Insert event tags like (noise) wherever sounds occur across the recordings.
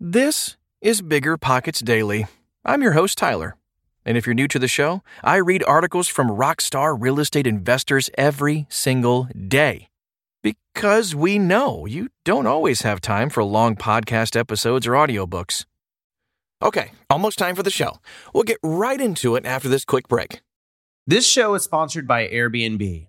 This is Bigger Pockets Daily. I'm your host, Tyler. And if you're new to the show, I read articles from rockstar real estate investors every single day. Because we know you don't always have time for long podcast episodes or audiobooks. Okay, almost time for the show. We'll get right into it after this quick break. This show is sponsored by Airbnb.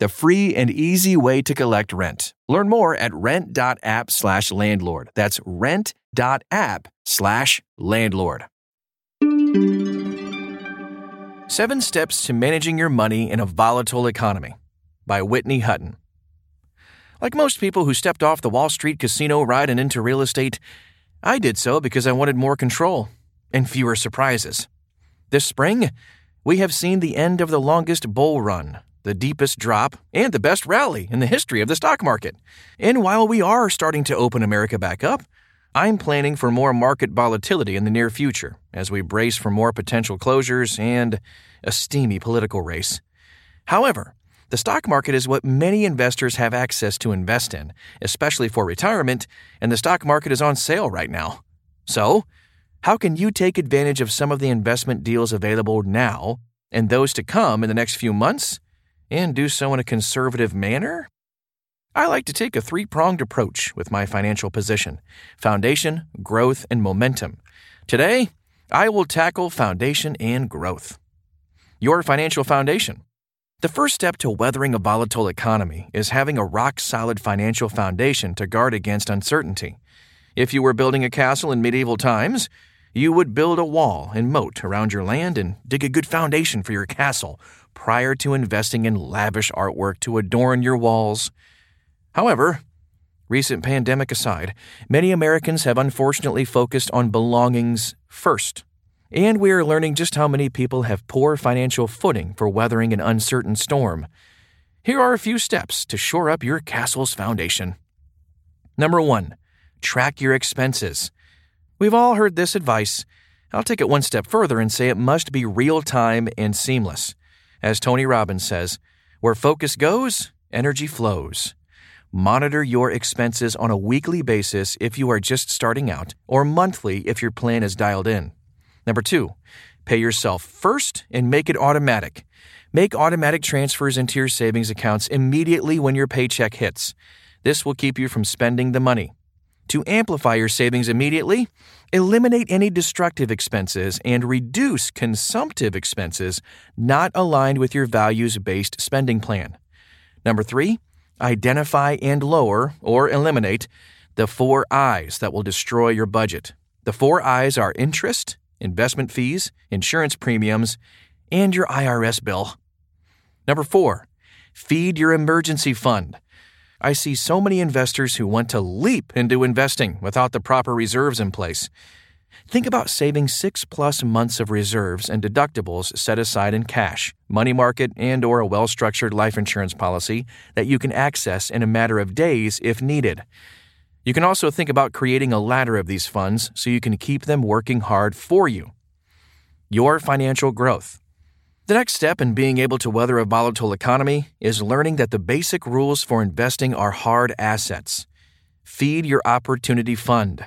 the free and easy way to collect rent. Learn more at rent.app slash landlord. That's rent.app slash landlord. Seven Steps to Managing Your Money in a Volatile Economy by Whitney Hutten. Like most people who stepped off the Wall Street casino ride and into real estate, I did so because I wanted more control and fewer surprises. This spring, we have seen the end of the longest bull run, the deepest drop, and the best rally in the history of the stock market. And while we are starting to open America back up, I'm planning for more market volatility in the near future as we brace for more potential closures and a steamy political race. However, the stock market is what many investors have access to invest in, especially for retirement, and the stock market is on sale right now. So, how can you take advantage of some of the investment deals available now and those to come in the next few months, and do so in a conservative manner? I like to take a three pronged approach with my financial position foundation, growth, and momentum. Today, I will tackle foundation and growth. Your financial foundation. The first step to weathering a volatile economy is having a rock solid financial foundation to guard against uncertainty. If you were building a castle in medieval times, you would build a wall and moat around your land and dig a good foundation for your castle prior to investing in lavish artwork to adorn your walls. However, recent pandemic aside, many Americans have unfortunately focused on belongings first and we are learning just how many people have poor financial footing for weathering an uncertain storm. Here are a few steps to shore up your castle's foundation. Number one, track your expenses. We've all heard this advice. I'll take it one step further and say it must be real time and seamless. As Tony Robbins says, where focus goes, energy flows. Monitor your expenses on a weekly basis if you are just starting out, or monthly if your plan is dialed in. Number two, pay yourself first and make it automatic. Make automatic transfers into your savings accounts immediately when your paycheck hits. This will keep you from spending the money. To amplify your savings immediately, eliminate any destructive expenses and reduce consumptive expenses not aligned with your values based spending plan. Number three, identify and lower or eliminate the four I's that will destroy your budget. The four I's are interest, investment fees, insurance premiums, and your IRS bill. Number four, feed your emergency fund. I see so many investors who want to leap into investing without the proper reserves in place. Think about saving 6 plus months of reserves and deductibles set aside in cash, money market, and or a well-structured life insurance policy that you can access in a matter of days if needed. You can also think about creating a ladder of these funds so you can keep them working hard for you. Your financial growth. The next step in being able to weather a volatile economy is learning that the basic rules for investing are hard assets. Feed your opportunity fund.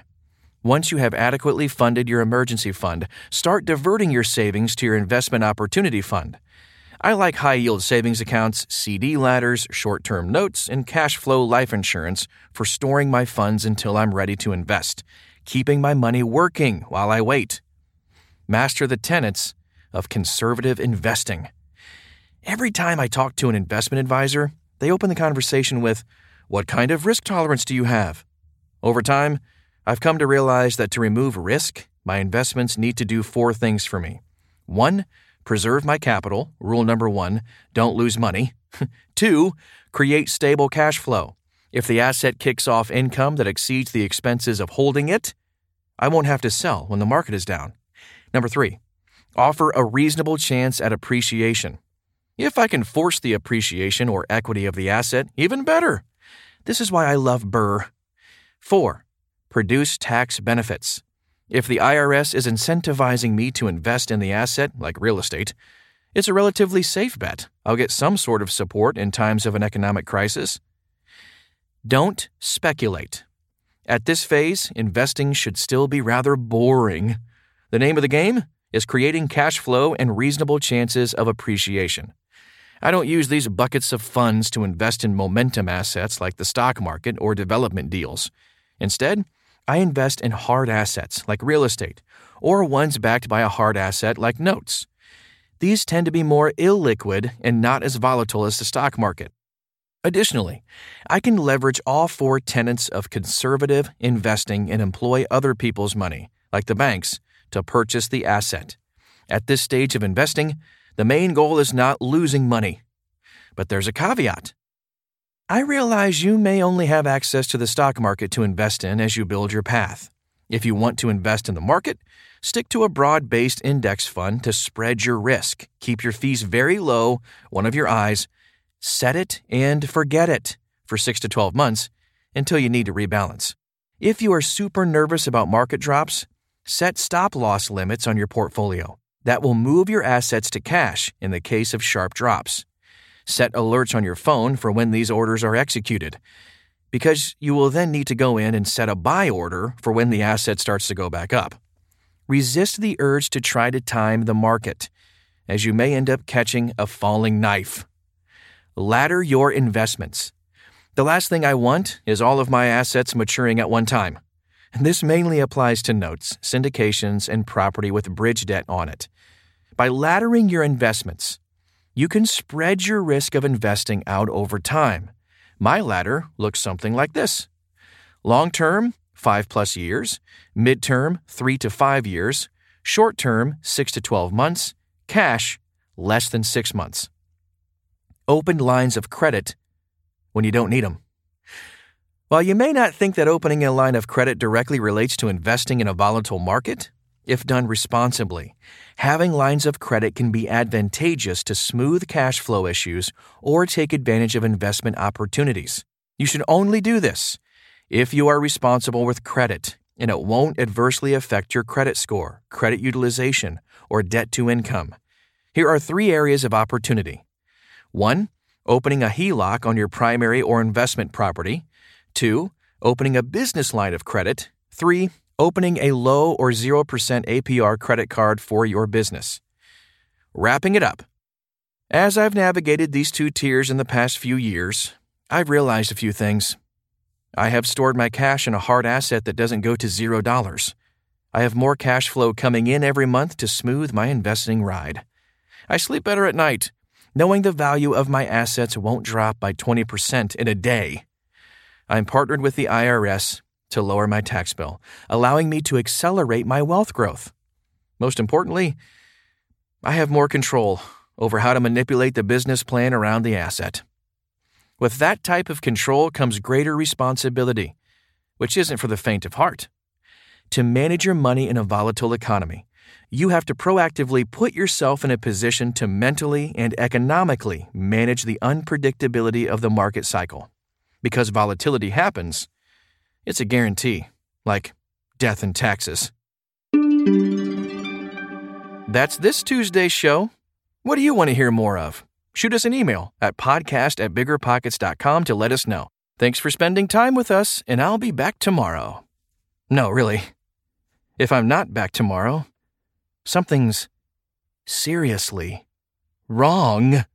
Once you have adequately funded your emergency fund, start diverting your savings to your investment opportunity fund. I like high yield savings accounts, CD ladders, short term notes, and cash flow life insurance for storing my funds until I'm ready to invest, keeping my money working while I wait. Master the tenets of conservative investing. Every time I talk to an investment advisor, they open the conversation with, What kind of risk tolerance do you have? Over time, I've come to realize that to remove risk, my investments need to do four things for me. One, preserve my capital. Rule number one, don't lose money. (laughs) Two, create stable cash flow. If the asset kicks off income that exceeds the expenses of holding it, I won't have to sell when the market is down. Number three, offer a reasonable chance at appreciation. If I can force the appreciation or equity of the asset, even better. This is why I love BRRRR. Four, produce tax benefits. If the IRS is incentivizing me to invest in the asset, like real estate, it's a relatively safe bet. I'll get some sort of support in times of an economic crisis. Don't speculate. At this phase, investing should still be rather boring. The name of the game is creating cash flow and reasonable chances of appreciation. I don't use these buckets of funds to invest in momentum assets like the stock market or development deals. Instead, I invest in hard assets like real estate or ones backed by a hard asset like notes. These tend to be more illiquid and not as volatile as the stock market. Additionally, I can leverage all four tenets of conservative investing and employ other people's money, like the banks, to purchase the asset. At this stage of investing, the main goal is not losing money. But there's a caveat. I realize you may only have access to the stock market to invest in as you build your path. If you want to invest in the market, stick to a broad based index fund to spread your risk, keep your fees very low, one of your I's, set it and forget it for 6 to 12 months until you need to rebalance. If you are super nervous about market drops, set stop loss limits on your portfolio. That will move your assets to cash in the case of sharp drops. Set alerts on your phone for when these orders are executed, because you will then need to go in and set a buy order for when the asset starts to go back up. Resist the urge to try to time the market, as you may end up catching a falling knife. Ladder your investments. The last thing I want is all of my assets maturing at one time. This mainly applies to notes, syndications, and property with bridge debt on it. By laddering your investments, you can spread your risk of investing out over time. My ladder looks something like this long term, 5 plus years, mid term, 3 to 5 years, short term, 6 to 12 months, cash, less than 6 months. Open lines of credit when you don't need them. While you may not think that opening a line of credit directly relates to investing in a volatile market, if done responsibly, having lines of credit can be advantageous to smooth cash flow issues or take advantage of investment opportunities. You should only do this if you are responsible with credit and it won't adversely affect your credit score, credit utilization, or debt to income. Here are three areas of opportunity 1. Opening a HELOC on your primary or investment property. 2. Opening a business line of credit. 3 opening a low or 0% APR credit card for your business. Wrapping it up. As I've navigated these two tiers in the past few years, I've realized a few things. I have stored my cash in a hard asset that doesn't go to zero dollars. I have more cash flow coming in every month to smooth my investing ride. I sleep better at night, knowing the value of my assets won't drop by 20% in a day. I'm partnered with the IRS to lower my tax bill, allowing me to accelerate my wealth growth. Most importantly, I have more control over how to manipulate the business plan around the asset. With that type of control comes greater responsibility, which isn't for the faint of heart. To manage your money in a volatile economy, you have to proactively put yourself in a position to mentally and economically manage the unpredictability of the market cycle. Because volatility happens, it's a guarantee, like death and taxes. That's this Tuesday's show. What do you want to hear more of? Shoot us an email at podcast at biggerpockets.com to let us know. Thanks for spending time with us, and I'll be back tomorrow. No, really. If I'm not back tomorrow, something's seriously wrong.